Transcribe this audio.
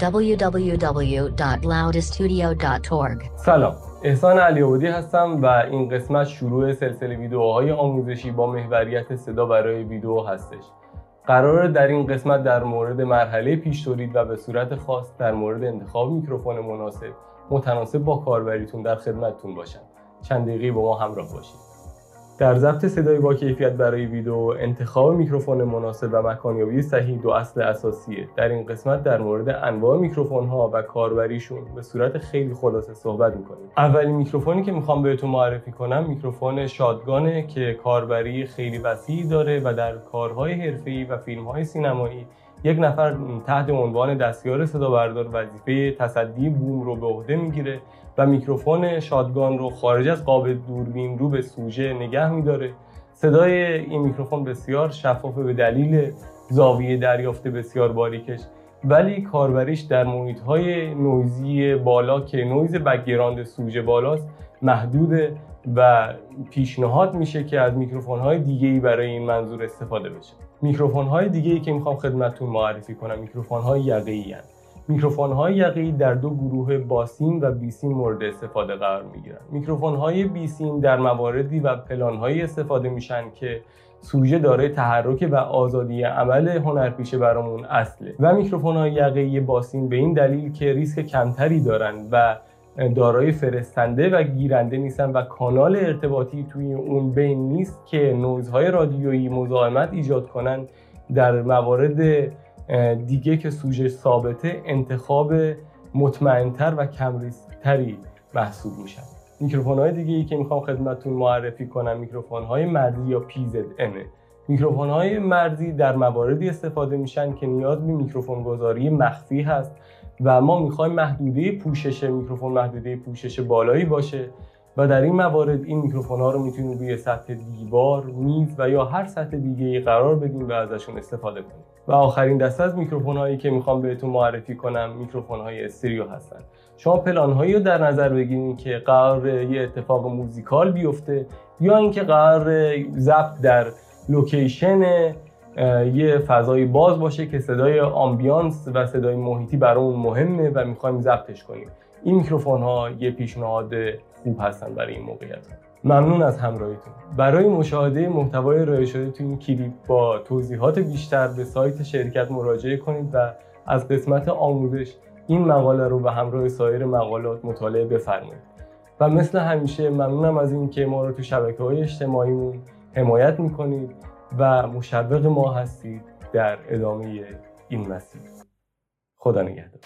www.loudestudio.org سلام احسان علیابادی هستم و این قسمت شروع سلسله ویدیوهای آموزشی با محوریت صدا برای ویدیو هستش. قراره در این قسمت در مورد مرحله پیش تولید و به صورت خاص در مورد انتخاب میکروفون مناسب متناسب با کاربریتون در خدمتتون باشم. چند دقیقه با ما همراه باشید. در ضبط صدای با کیفیت برای ویدیو انتخاب میکروفون مناسب و مکانیابی صحیح دو اصل اساسیه. در این قسمت در مورد انواع میکروفون ها و کاربریشون به صورت خیلی خلاصه صحبت می‌کنیم. اولین میکروفونی که می‌خوام بهتون معرفی کنم میکروفون shotgun ه که کاربری خیلی وسیعی داره و در کارهای حرفه‌ای و فیلمهای سینمایی یک نفر تحت عنوان دستیار صدا بردار وظیفه تصدی boom رو به عهده می‌گیره و میکروفون shotgun رو خارج از قاب دوربین رو به سوژه نگه میداره. صدای این میکروفون بسیار شفافه به دلیل زاویه دریافت بسیار باریکش. ولی کاربریش در محیط های نویزی بالا که نویز background سوژه بالاست محدوده و پیشنهاد میشه که از میکروفون های دیگه ای برای این منظور استفاده بشه. میکروفون های دیگه ای که می‌خوام خدمتتون معرفی کنم میکروفون های یقه‌ای میکروفون های یقه‌ای در دو گروه باسیم و بی‌سیم مورد استفاده قرار می‌گیرن. میکروفون های بی‌سیم در مواردی و پلان های استفاده میشن که سوژه دارای تحرک و آزادی عمل هنرپیشه برامون اصله. و میکروفون های یقه‌ای باسیم به این دلیل که ریسک کمتری دارن و دارای فرستنده و گیرنده نیستن و کانال ارتباطی توی اون بین نیست که نویزهای رادیویی مزاحمت ایجاد کنن در موارد دیگه که سوژه ثابته انتخاب مطمئنتر و کم‌ریسک‌تری محسوب میشن. میکروفون های دیگه ای که می‌خوام خدمتتون معرفی کنم میکروفون های مرزی یا PZM میکروفون های مرزی در مواردی استفاده میشن که نیاز به میکروفون گذاری مخفی هست و ما می‌خوایم محدوده پوشش میکروفون محدوده پوشش بالایی باشه و در این موارد این میکروفون ها رو می‌تونیم روی سطح دیوار، میز و یا هر سطح دیگه قرار بدیم و ازشون استفاده کنیم. و آخرین دسته از میکروفون هایی که می‌خوام بهتون معرفی کنم میکروفون های استریو هستن. شما پلان هایی رو در نظر بگیرید که قراره یه اتفاق موزیکال بیفته یا اینکه قراره ضبط در لوکیشن یه فضای باز باشه که صدای آمبیانس و صدای محیطی برامون مهمه و می‌خوایم ضبطش کنیم. این میکروفون ها یه پیشنهاد خوب هستن برای این موقعیت ممنون از همراهیتون. برای مشاهده محتوای ارائه شده تو این کلیپ با توضیحات بیشتر به سایت شرکت مراجعه کنید و از قسمت آموزش این مقاله رو به همراه سایر مقالات مطالعه بفرمایید. و مثل همیشه ممنونم از اینکه ما رو تو شبکه های اجتماعیمون حمایت می‌کنید و مشوق ما هستید در ادامه این مسیر. خدا نگهدار.